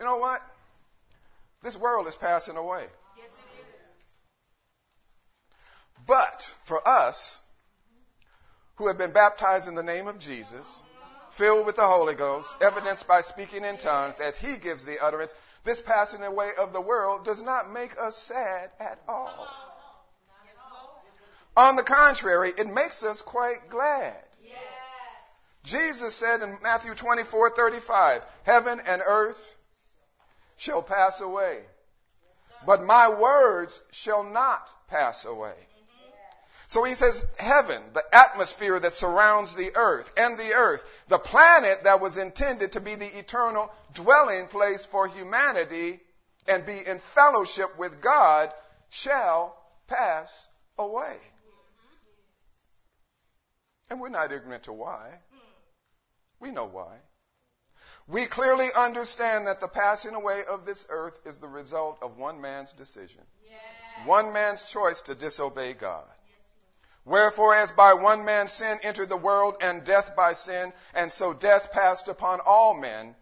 You know what? This world is passing away. Yes, it is. But for us who have been baptized in the name of Jesus, filled with the Holy Ghost, evidenced by speaking in tongues as He gives the utterance, this passing away of the world does not make us sad at all. On the contrary, it makes us quite glad. Yes. Jesus said in Matthew 24, 35, Heaven and earth shall pass away, but my words shall not pass away. So he says, heaven, the atmosphere that surrounds the earth, and the earth, the planet that was intended to be the eternal dwelling place for humanity and be in fellowship with God, shall pass away. And we're not ignorant to why. We know why. We clearly understand that the passing away of this earth is the result of one man's decision, Yes. one man's choice to disobey God. Wherefore, as by one man sin entered the world, and death by sin, and so death passed upon all men,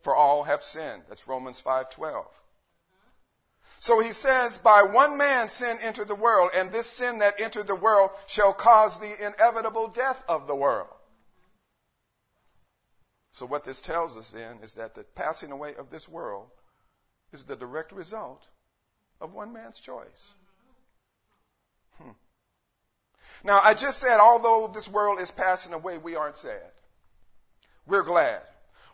for all have sinned. That's Romans 5:12. So he says, by one man sin entered the world, and this sin that entered the world shall cause the inevitable death of the world. So what this tells us then is that the passing away of this world is the direct result of one man's choice. Hmm. Now, I just said, although this world is passing away, we aren't sad. We're glad.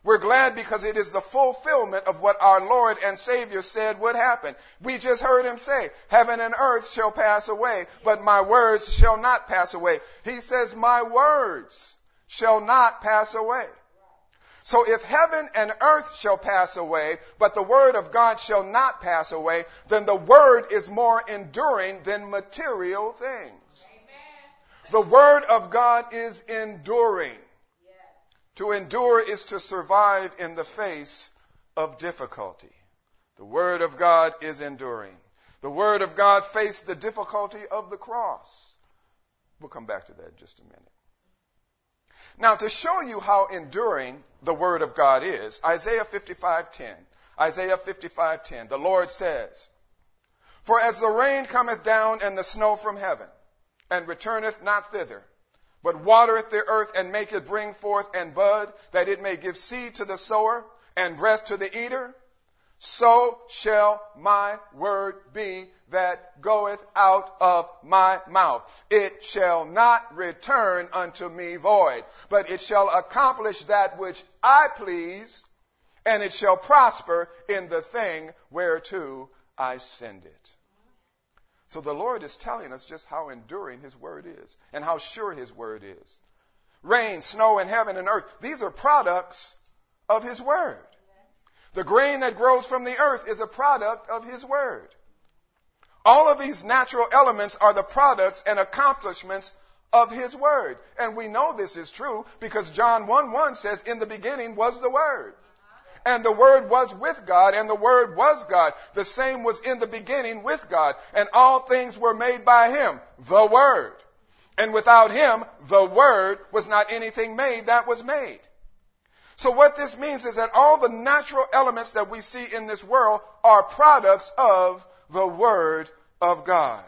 We're glad because it is the fulfillment of what our Lord and Savior said would happen. We just heard him say, heaven and earth shall pass away, but my words shall not pass away. He says, my words shall not pass away. So if heaven and earth shall pass away, but the word of God shall not pass away, then the word is more enduring than material things. Amen. The word of God is enduring. Yes. To endure is to survive in the face of difficulty. The Word of God is enduring. The Word of God faced the difficulty of the cross. We'll come back to that in just a minute. Now, to show you how enduring the Word of God is, Isaiah 55:10. Isaiah 55:10. The Lord says, "For as the rain cometh down and the snow from heaven, and returneth not thither, but watereth the earth and maketh it bring forth and bud, that it may give seed to the sower and breath to the eater, so shall my word be that goeth out of my mouth. It shall not return unto me void, but it shall accomplish that which I please, and it shall prosper in the thing whereto I send it. So the Lord is telling us just how enduring His Word is and how sure His Word is. Rain, snow, and heaven and earth, these are products of His Word. The grain that grows from the earth is a product of His Word. All of these natural elements are the products and accomplishments of His Word. And we know this is true because John 1 1 says, In the beginning was the Word. And the Word was with God, and the Word was God. The same was in the beginning with God. And all things were made by Him, the Word. And without Him, the Word was not anything made that was made. So what this means is that all the natural elements that we see in this world are products of the Word of God.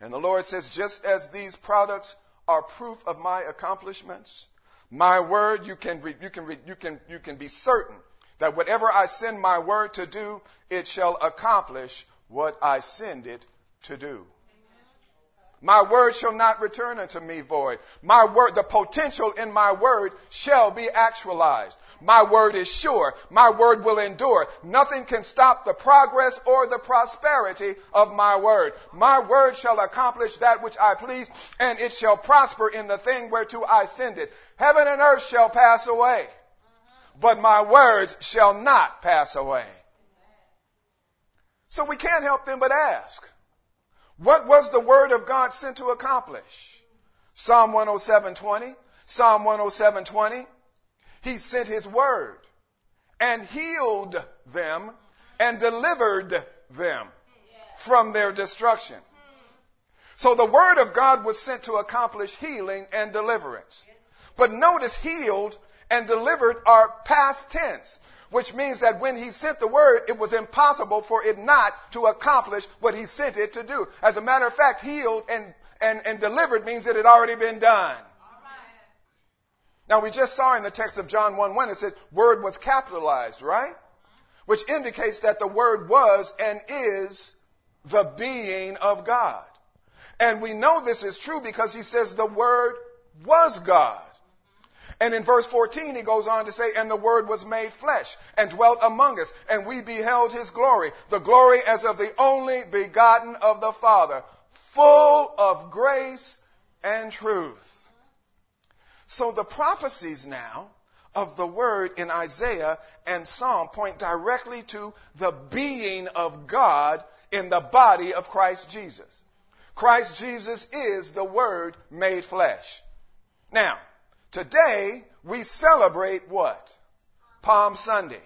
And the Lord says, just as these products are proof of my accomplishments, my word, you can, re- you can, re- you can, you can be certain that whatever I send my word to do, it shall accomplish what I send it to do. My word shall not return unto me void. My word, the potential in my word shall be actualized. My word is sure. My word will endure. Nothing can stop the progress or the prosperity of my word. My word shall accomplish that which I please, and it shall prosper in the thing whereto I send it. Heaven and earth shall pass away, but my words shall not pass away. So we can't help them but ask. What was the word of God sent to accomplish? Psalm 107:20, Psalm 107:20. He sent his word and healed them and delivered them from their destruction. So the word of God was sent to accomplish healing and deliverance. But notice healed and delivered are past tense. Which means that when he sent the word, it was impossible for it not to accomplish what he sent it to do. As a matter of fact, healed and, and, and delivered means it had already been done. Now we just saw in the text of John 1 1, it says word was capitalized, right? Which indicates that the word was and is the being of God. And we know this is true because he says the word was God. And in verse 14, he goes on to say, And the Word was made flesh and dwelt among us, and we beheld his glory, the glory as of the only begotten of the Father, full of grace and truth. So the prophecies now of the Word in Isaiah and Psalm point directly to the being of God in the body of Christ Jesus. Christ Jesus is the Word made flesh. Now, Today, we celebrate what? Palm Sunday.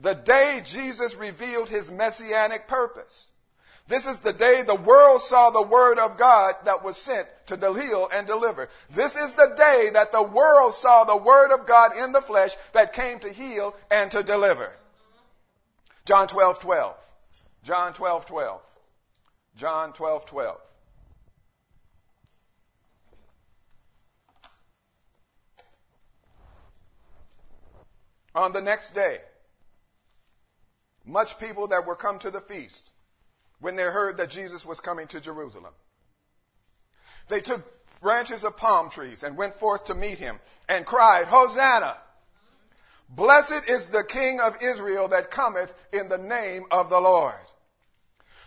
The day Jesus revealed his messianic purpose. This is the day the world saw the word of God that was sent to heal and deliver. This is the day that the world saw the word of God in the flesh that came to heal and to deliver. John 12, 12. John 12, 12. John 12, 12. On the next day, much people that were come to the feast when they heard that Jesus was coming to Jerusalem. They took branches of palm trees and went forth to meet him and cried, Hosanna! Blessed is the King of Israel that cometh in the name of the Lord.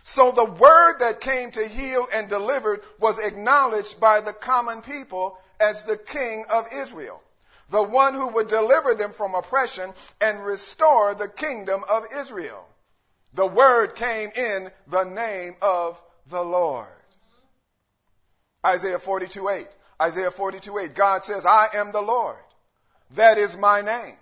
So the word that came to heal and deliver was acknowledged by the common people as the King of Israel the one who would deliver them from oppression and restore the kingdom of Israel. The word came in the name of the Lord. Isaiah 42 8. Isaiah 42 8. God says, I am the Lord. That is my name.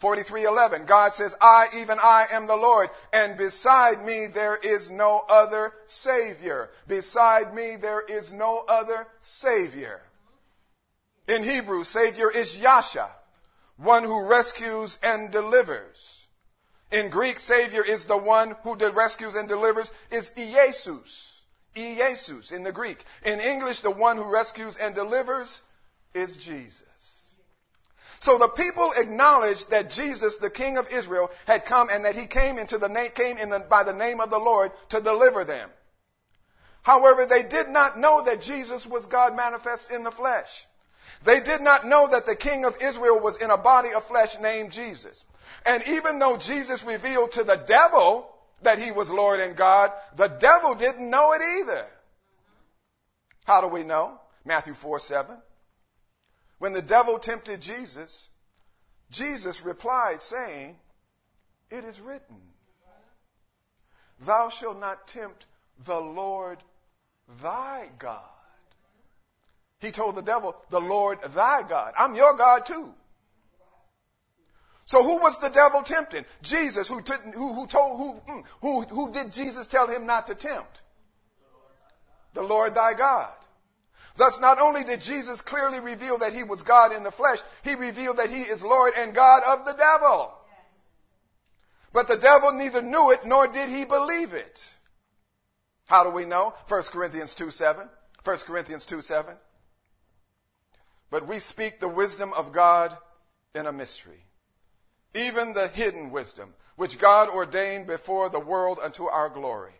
43:11 God says I even I am the Lord and beside me there is no other savior beside me there is no other savior in Hebrew, Savior is Yasha, one who rescues and delivers. In Greek, Savior is the one who rescues and delivers is Iesus. Iesus in the Greek. In English, the one who rescues and delivers is Jesus. So the people acknowledged that Jesus, the King of Israel, had come and that he came into the name, came in the, by the name of the Lord to deliver them. However, they did not know that Jesus was God manifest in the flesh. They did not know that the king of Israel was in a body of flesh named Jesus. And even though Jesus revealed to the devil that he was Lord and God, the devil didn't know it either. How do we know? Matthew 4 7. When the devil tempted Jesus, Jesus replied, saying, It is written, Thou shalt not tempt the Lord thy God. He told the devil, the Lord thy God. I'm your God too. So who was the devil tempting? Jesus, who, who, who told, who, mm, who, who did Jesus tell him not to tempt? The Lord thy God. Thus, not only did Jesus clearly reveal that he was God in the flesh, he revealed that he is Lord and God of the devil. But the devil neither knew it nor did he believe it. How do we know? 1 Corinthians 2 7. 1 Corinthians 2 7. But we speak the wisdom of God in a mystery, even the hidden wisdom, which God ordained before the world unto our glory.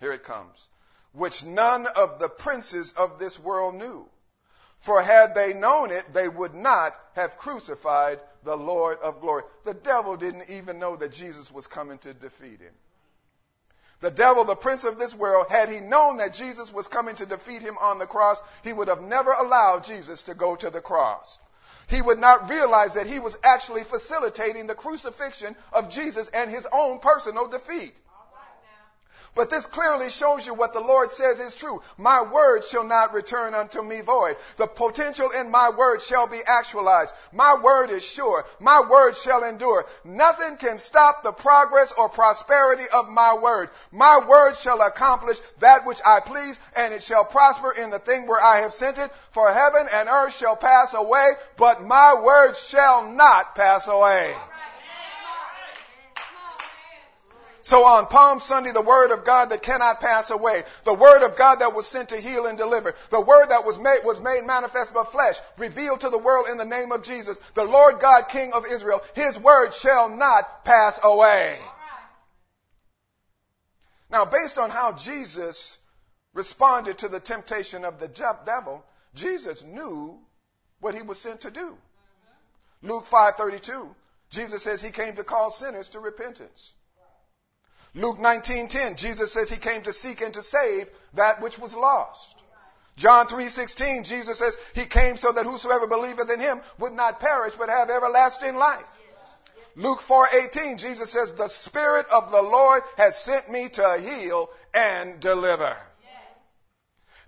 Here it comes. Which none of the princes of this world knew. For had they known it, they would not have crucified the Lord of glory. The devil didn't even know that Jesus was coming to defeat him. The devil, the prince of this world, had he known that Jesus was coming to defeat him on the cross, he would have never allowed Jesus to go to the cross. He would not realize that he was actually facilitating the crucifixion of Jesus and his own personal defeat. But this clearly shows you what the Lord says is true. My word shall not return unto me void. The potential in my word shall be actualized. My word is sure. My word shall endure. Nothing can stop the progress or prosperity of my word. My word shall accomplish that which I please, and it shall prosper in the thing where I have sent it. For heaven and earth shall pass away, but my word shall not pass away. So on Palm Sunday, the word of God that cannot pass away, the word of God that was sent to heal and deliver, the word that was made, was made manifest by flesh, revealed to the world in the name of Jesus, the Lord God, King of Israel, his word shall not pass away. Now, based on how Jesus responded to the temptation of the devil, Jesus knew what he was sent to do. Luke 5:32, Jesus says he came to call sinners to repentance. Luke 19:10, Jesus says he came to seek and to save that which was lost. John 3:16, Jesus says he came so that whosoever believeth in him would not perish but have everlasting life. Luke 4:18, Jesus says the spirit of the Lord has sent me to heal and deliver.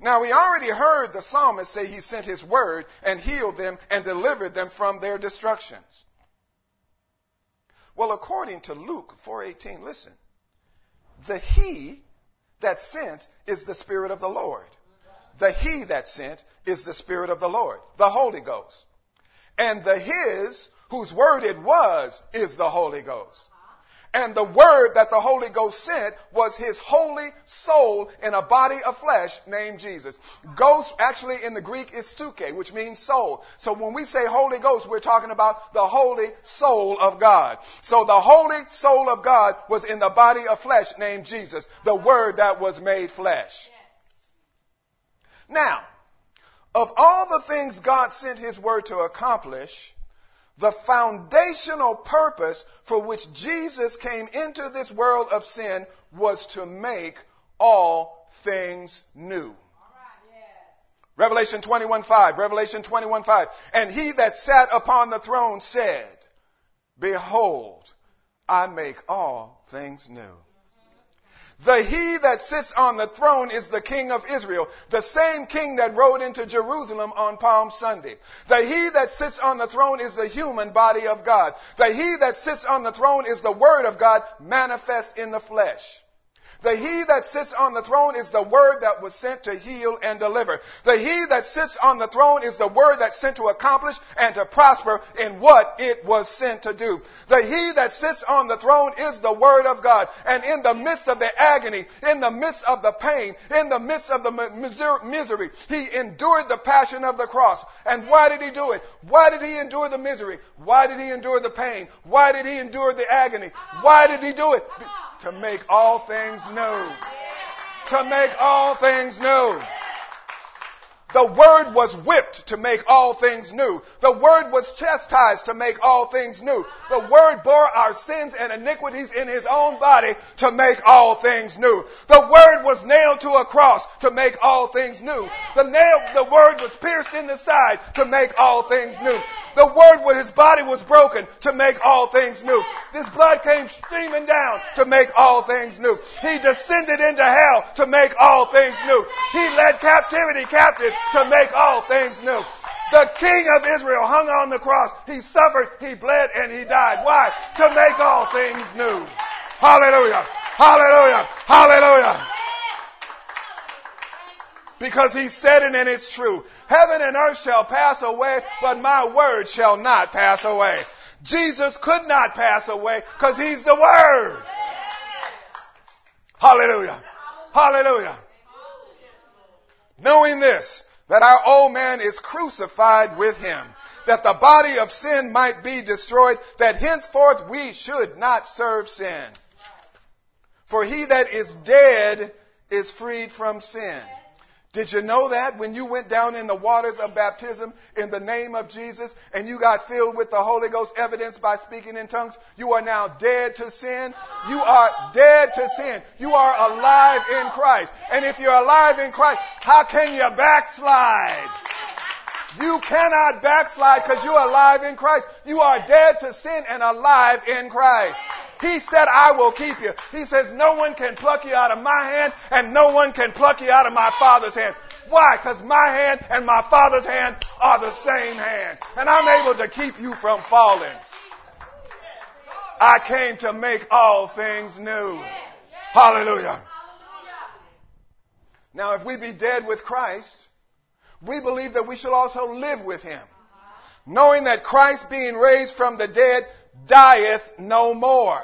Now we already heard the psalmist say he sent his word and healed them and delivered them from their destructions. Well, according to Luke 4:18, listen. The he that sent is the spirit of the Lord. The he that sent is the spirit of the Lord, the Holy Ghost. And the his whose word it was is the Holy Ghost. And the word that the Holy Ghost sent was his holy soul in a body of flesh named Jesus. Ghost actually in the Greek is suke, which means soul. So when we say Holy Ghost, we're talking about the holy soul of God. So the holy soul of God was in the body of flesh named Jesus, the word that was made flesh. Now, of all the things God sent his word to accomplish, the foundational purpose for which Jesus came into this world of sin was to make all things new. Revelation 21:5, Revelation 21:5. And he that sat upon the throne said, Behold, I make all things new. The he that sits on the throne is the king of Israel, the same king that rode into Jerusalem on Palm Sunday. The he that sits on the throne is the human body of God. The he that sits on the throne is the word of God manifest in the flesh. The he that sits on the throne is the word that was sent to heal and deliver. The he that sits on the throne is the word that's sent to accomplish and to prosper in what it was sent to do. The he that sits on the throne is the word of God. And in the midst of the agony, in the midst of the pain, in the midst of the misery, he endured the passion of the cross. And why did he do it? Why did he endure the misery? Why did he endure the pain? Why did he endure the agony? Why did he do it? To make all things new. To make all things new. The word was whipped to make all things new. The word was chastised to make all things new. The word bore our sins and iniquities in his own body to make all things new. The word was nailed to a cross to make all things new. The nail, the word was pierced in the side to make all things new. The word where his body was broken to make all things new. This blood came streaming down to make all things new. He descended into hell to make all things new. He led captivity captive to make all things new. The King of Israel hung on the cross. He suffered, he bled, and he died. Why? To make all things new. Hallelujah. Hallelujah. Hallelujah. Because he said it and it's true. Heaven and earth shall pass away, but my word shall not pass away. Jesus could not pass away because he's the word. Hallelujah. Hallelujah. Knowing this, that our old man is crucified with him, that the body of sin might be destroyed, that henceforth we should not serve sin. For he that is dead is freed from sin. Did you know that when you went down in the waters of baptism in the name of Jesus and you got filled with the Holy Ghost evidence by speaking in tongues? You are now dead to sin. You are dead to sin. You are alive in Christ. And if you're alive in Christ, how can you backslide? You cannot backslide because you're alive in Christ. You are dead to sin and alive in Christ. He said, I will keep you. He says, no one can pluck you out of my hand and no one can pluck you out of my father's hand. Why? Because my hand and my father's hand are the same hand. And I'm able to keep you from falling. I came to make all things new. Hallelujah. Now, if we be dead with Christ, we believe that we shall also live with him. Knowing that Christ being raised from the dead dieth no more.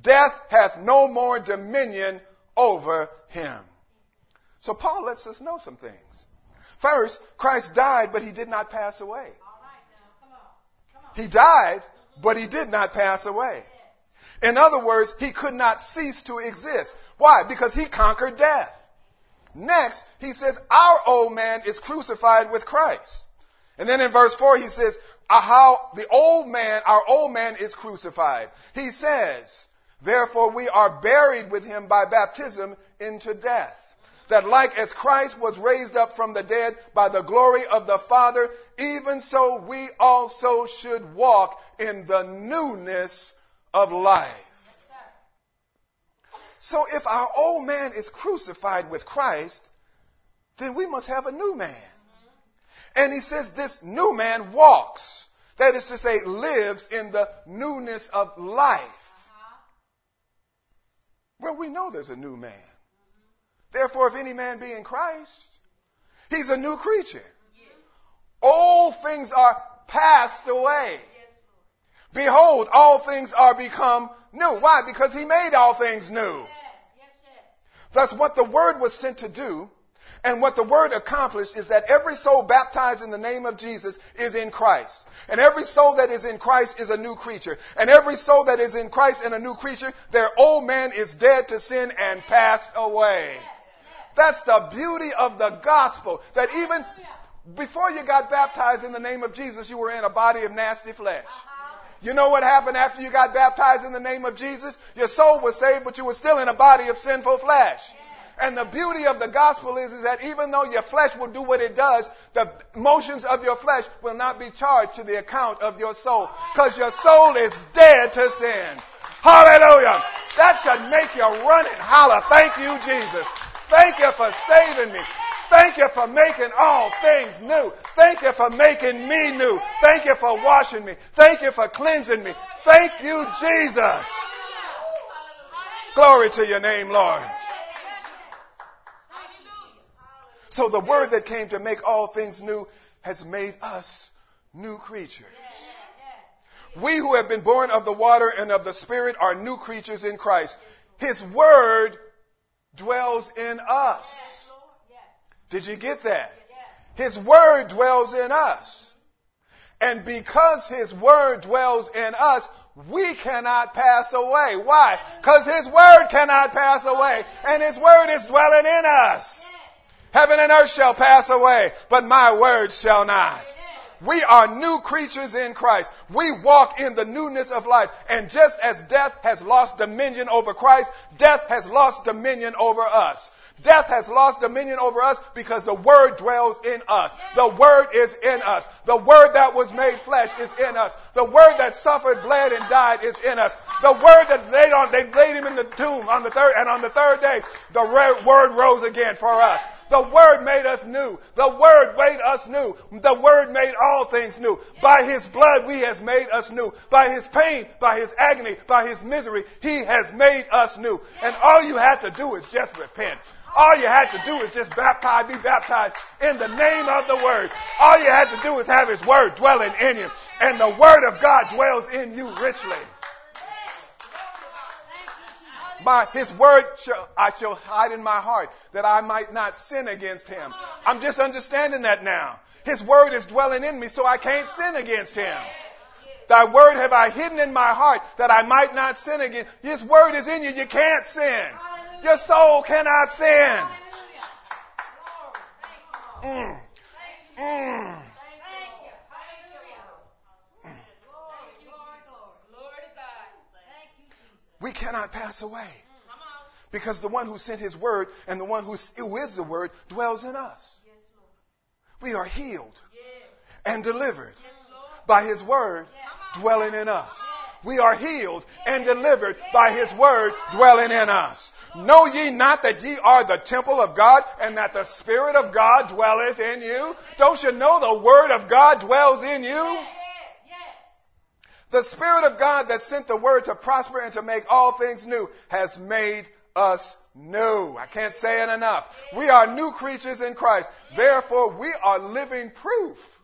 Death hath no more dominion over him. So Paul lets us know some things. First, Christ died, but he did not pass away. He died, but he did not pass away. In other words, he could not cease to exist. Why? Because he conquered death. Next, he says, our old man is crucified with Christ. And then in verse 4, he says, "Uh, Uh, how the old man, our old man is crucified. He says, therefore we are buried with him by baptism into death. That like as Christ was raised up from the dead by the glory of the Father, even so we also should walk in the newness of life. So if our old man is crucified with Christ, then we must have a new man. And he says this new man walks. That is to say, lives in the newness of life. Uh-huh. Well, we know there's a new man. Therefore, if any man be in Christ, he's a new creature. Old things are passed away. Behold, all things are become new. Why? Because he made all things new. Yes, yes, yes. Thus, what the Word was sent to do and what the Word accomplished is that every soul baptized in the name of Jesus is in Christ. And every soul that is in Christ is a new creature. And every soul that is in Christ and a new creature, their old man is dead to sin and passed away. That's the beauty of the gospel. That even before you got baptized in the name of Jesus, you were in a body of nasty flesh. You know what happened after you got baptized in the name of Jesus? Your soul was saved, but you were still in a body of sinful flesh. And the beauty of the gospel is, is that even though your flesh will do what it does, the motions of your flesh will not be charged to the account of your soul. Because your soul is dead to sin. Hallelujah. That should make you run and holler. Thank you, Jesus. Thank you for saving me. Thank you for making all things new. Thank you for making me new. Thank you for washing me. Thank you for cleansing me. Thank you, Jesus. Glory to your name, Lord. So the word that came to make all things new has made us new creatures. We who have been born of the water and of the Spirit are new creatures in Christ. His word dwells in us. Did you get that? His word dwells in us. And because his word dwells in us, we cannot pass away. Why? Because his word cannot pass away. And his word is dwelling in us. Heaven and earth shall pass away, but my word shall not. We are new creatures in Christ. We walk in the newness of life. And just as death has lost dominion over Christ, death has lost dominion over us. Death has lost dominion over us because the Word dwells in us. The Word is in us. The Word that was made flesh is in us. The Word that suffered, bled, and died is in us. The Word that laid on, they laid him in the tomb on the third, and on the third day, the Word rose again for us. The Word made us new. The Word made us new. The Word made all things new. By His blood, He has made us new. By His pain, by His agony, by His misery, He has made us new. And all you have to do is just repent. All you had to do is just baptize, be baptized in the name of the Word. All you had to do is have His Word dwelling in you. And the Word of God dwells in you richly. My, his word shall, I shall hide in my heart that I might not sin against him. I'm just understanding that now. His word is dwelling in me so I can't sin against him. Thy word have I hidden in my heart that I might not sin against. His word is in you. You can't sin. Your soul cannot sin. Mm. Mm. We cannot pass away. Because the one who sent his word and the one who who is the word dwells in us. We are healed and delivered by his word dwelling in us. We are healed and delivered by his word dwelling in us. Know ye not that ye are the temple of God and that the Spirit of God dwelleth in you? Don't you know the word of God dwells in you? The Spirit of God that sent the word to prosper and to make all things new has made us new. I can't say it enough. We are new creatures in Christ. Therefore, we are living proof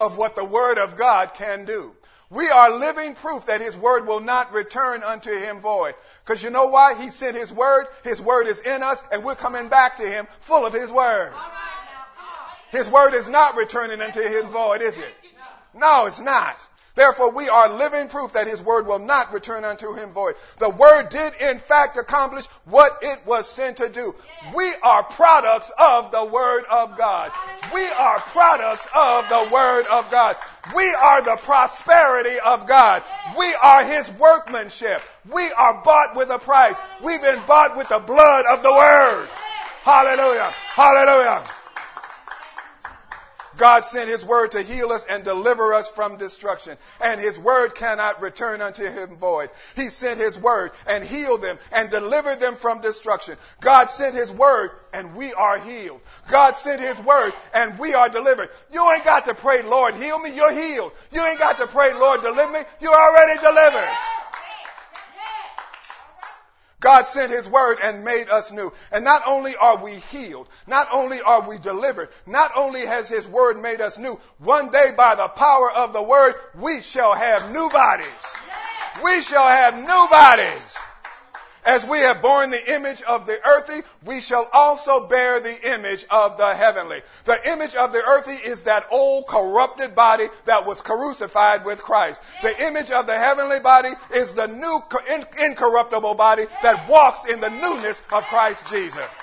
of what the Word of God can do. We are living proof that his word will not return unto him void. Because you know why? He sent his word, his word is in us, and we're coming back to him full of his word. All right now, come on. His word is not returning unto him void, is it? No, it's not. Therefore, we are living proof that his word will not return unto him void. The word did in fact accomplish what it was sent to do. We are products of the word of God. We are products of the word of God. We are the prosperity of God. We are his workmanship. We are bought with a price. We've been bought with the blood of the word. Hallelujah. Hallelujah. God sent his word to heal us and deliver us from destruction. And his word cannot return unto him void. He sent his word and healed them and delivered them from destruction. God sent his word and we are healed. God sent his word and we are delivered. You ain't got to pray, Lord, heal me. You're healed. You ain't got to pray, Lord, deliver me. You're already delivered. God sent His word and made us new. And not only are we healed, not only are we delivered, not only has His word made us new, one day by the power of the word, we shall have new bodies. We shall have new bodies. As we have borne the image of the earthy, we shall also bear the image of the heavenly. The image of the earthy is that old corrupted body that was crucified with Christ. The image of the heavenly body is the new incorruptible body that walks in the newness of Christ Jesus.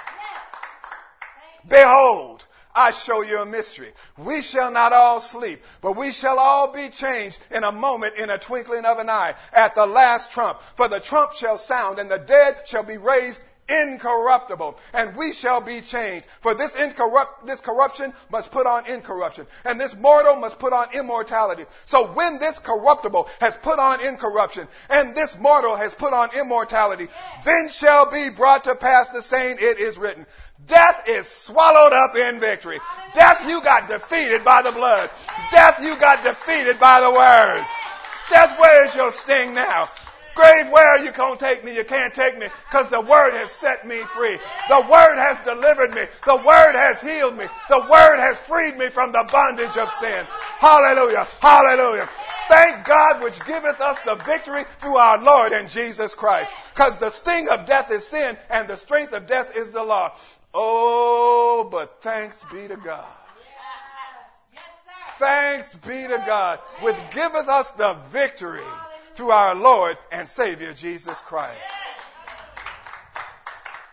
Behold, I show you a mystery. We shall not all sleep, but we shall all be changed in a moment, in a twinkling of an eye, at the last trump. For the trump shall sound, and the dead shall be raised incorruptible, and we shall be changed. For this incorrupt, this corruption must put on incorruption, and this mortal must put on immortality. So when this corruptible has put on incorruption, and this mortal has put on immortality, then shall be brought to pass the saying it is written. Death is swallowed up in victory. Death, you got defeated by the blood. Death, you got defeated by the word. Death, where is your sting now? Grave, where are you going to take me? You can't take me because the word has set me free. The word has delivered me. The word has healed me. The word has freed me from the bondage of sin. Hallelujah. Hallelujah. Thank God which giveth us the victory through our Lord and Jesus Christ. Because the sting of death is sin and the strength of death is the law. Oh, but thanks be to God. Thanks be to God, which giveth us the victory through our Lord and Savior Jesus Christ.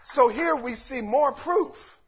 So here we see more proof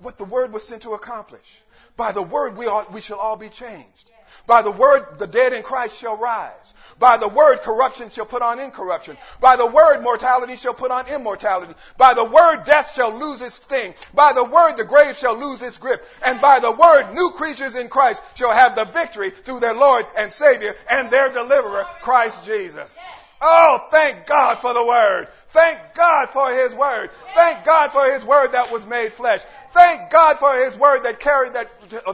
what the word was sent to accomplish. By the word we, ought, we shall all be changed. By the word the dead in Christ shall rise. By the word, corruption shall put on incorruption. By the word, mortality shall put on immortality. By the word, death shall lose its sting. By the word, the grave shall lose its grip. And by the word, new creatures in Christ shall have the victory through their Lord and Savior and their deliverer, Christ Jesus. Oh, thank God for the word. Thank God for his word. Thank God for his word that was made flesh. Thank God for his word that carried that,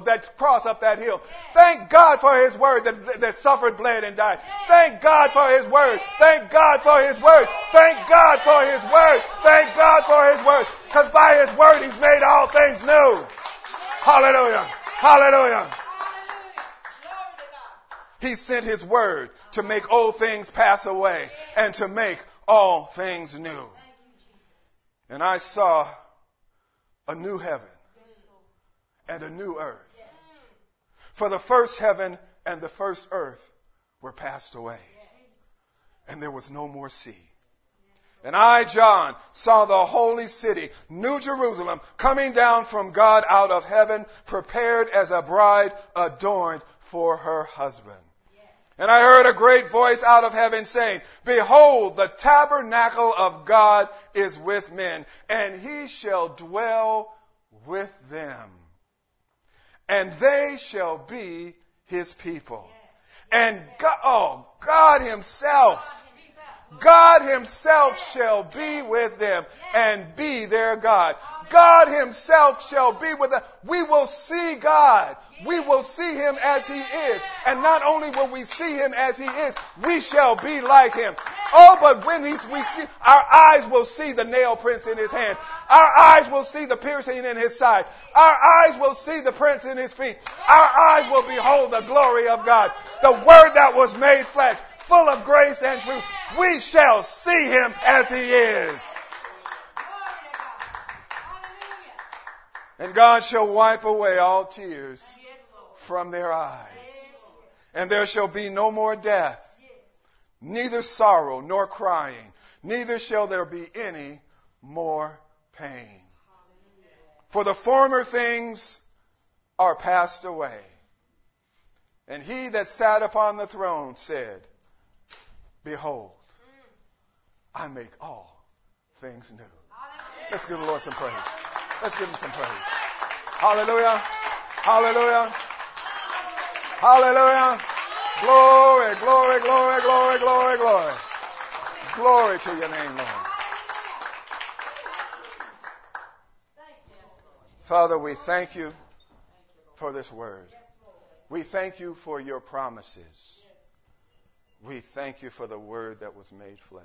that cross up that hill. Thank God for his word that, that suffered, bled, and died. Thank God for his word. Thank God for his word. Thank God for his word. Thank God for his word. Because by his word he's made all things new. Hallelujah. Hallelujah. He sent his word to make old things pass away and to make all things new. And I saw a new heaven and a new earth. For the first heaven and the first earth were passed away, and there was no more sea. And I, John, saw the holy city, New Jerusalem, coming down from God out of heaven, prepared as a bride adorned for her husband. And I heard a great voice out of heaven saying, Behold, the tabernacle of God is with men, and he shall dwell with them. And they shall be his people. And God, oh, God himself, God himself shall be with them and be their God. God himself shall be with them. We will see God. We will see him as he is. And not only will we see him as he is, we shall be like him. Oh, but when he's, we see, our eyes will see the nail prints in his hands. Our eyes will see the piercing in his side. Our eyes will see the prints in his feet. Our eyes will behold the glory of God. The word that was made flesh, full of grace and truth. We shall see him as he is. And God shall wipe away all tears. From their eyes. And there shall be no more death, neither sorrow nor crying, neither shall there be any more pain. For the former things are passed away. And he that sat upon the throne said, Behold, I make all things new. Let's give the Lord some praise. Let's give him some praise. Hallelujah. Hallelujah. Hallelujah. Glory, glory, glory, glory, glory, glory. Glory to your name, Lord. Father, we thank you for this word. We thank you for your promises. We thank you for the word that was made flesh.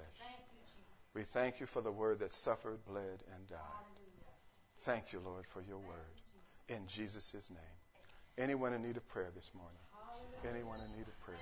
We thank you for the word that suffered, bled, and died. Thank you, Lord, for your word. In Jesus' name. Anyone in need of prayer this morning? Anyone in need of prayer?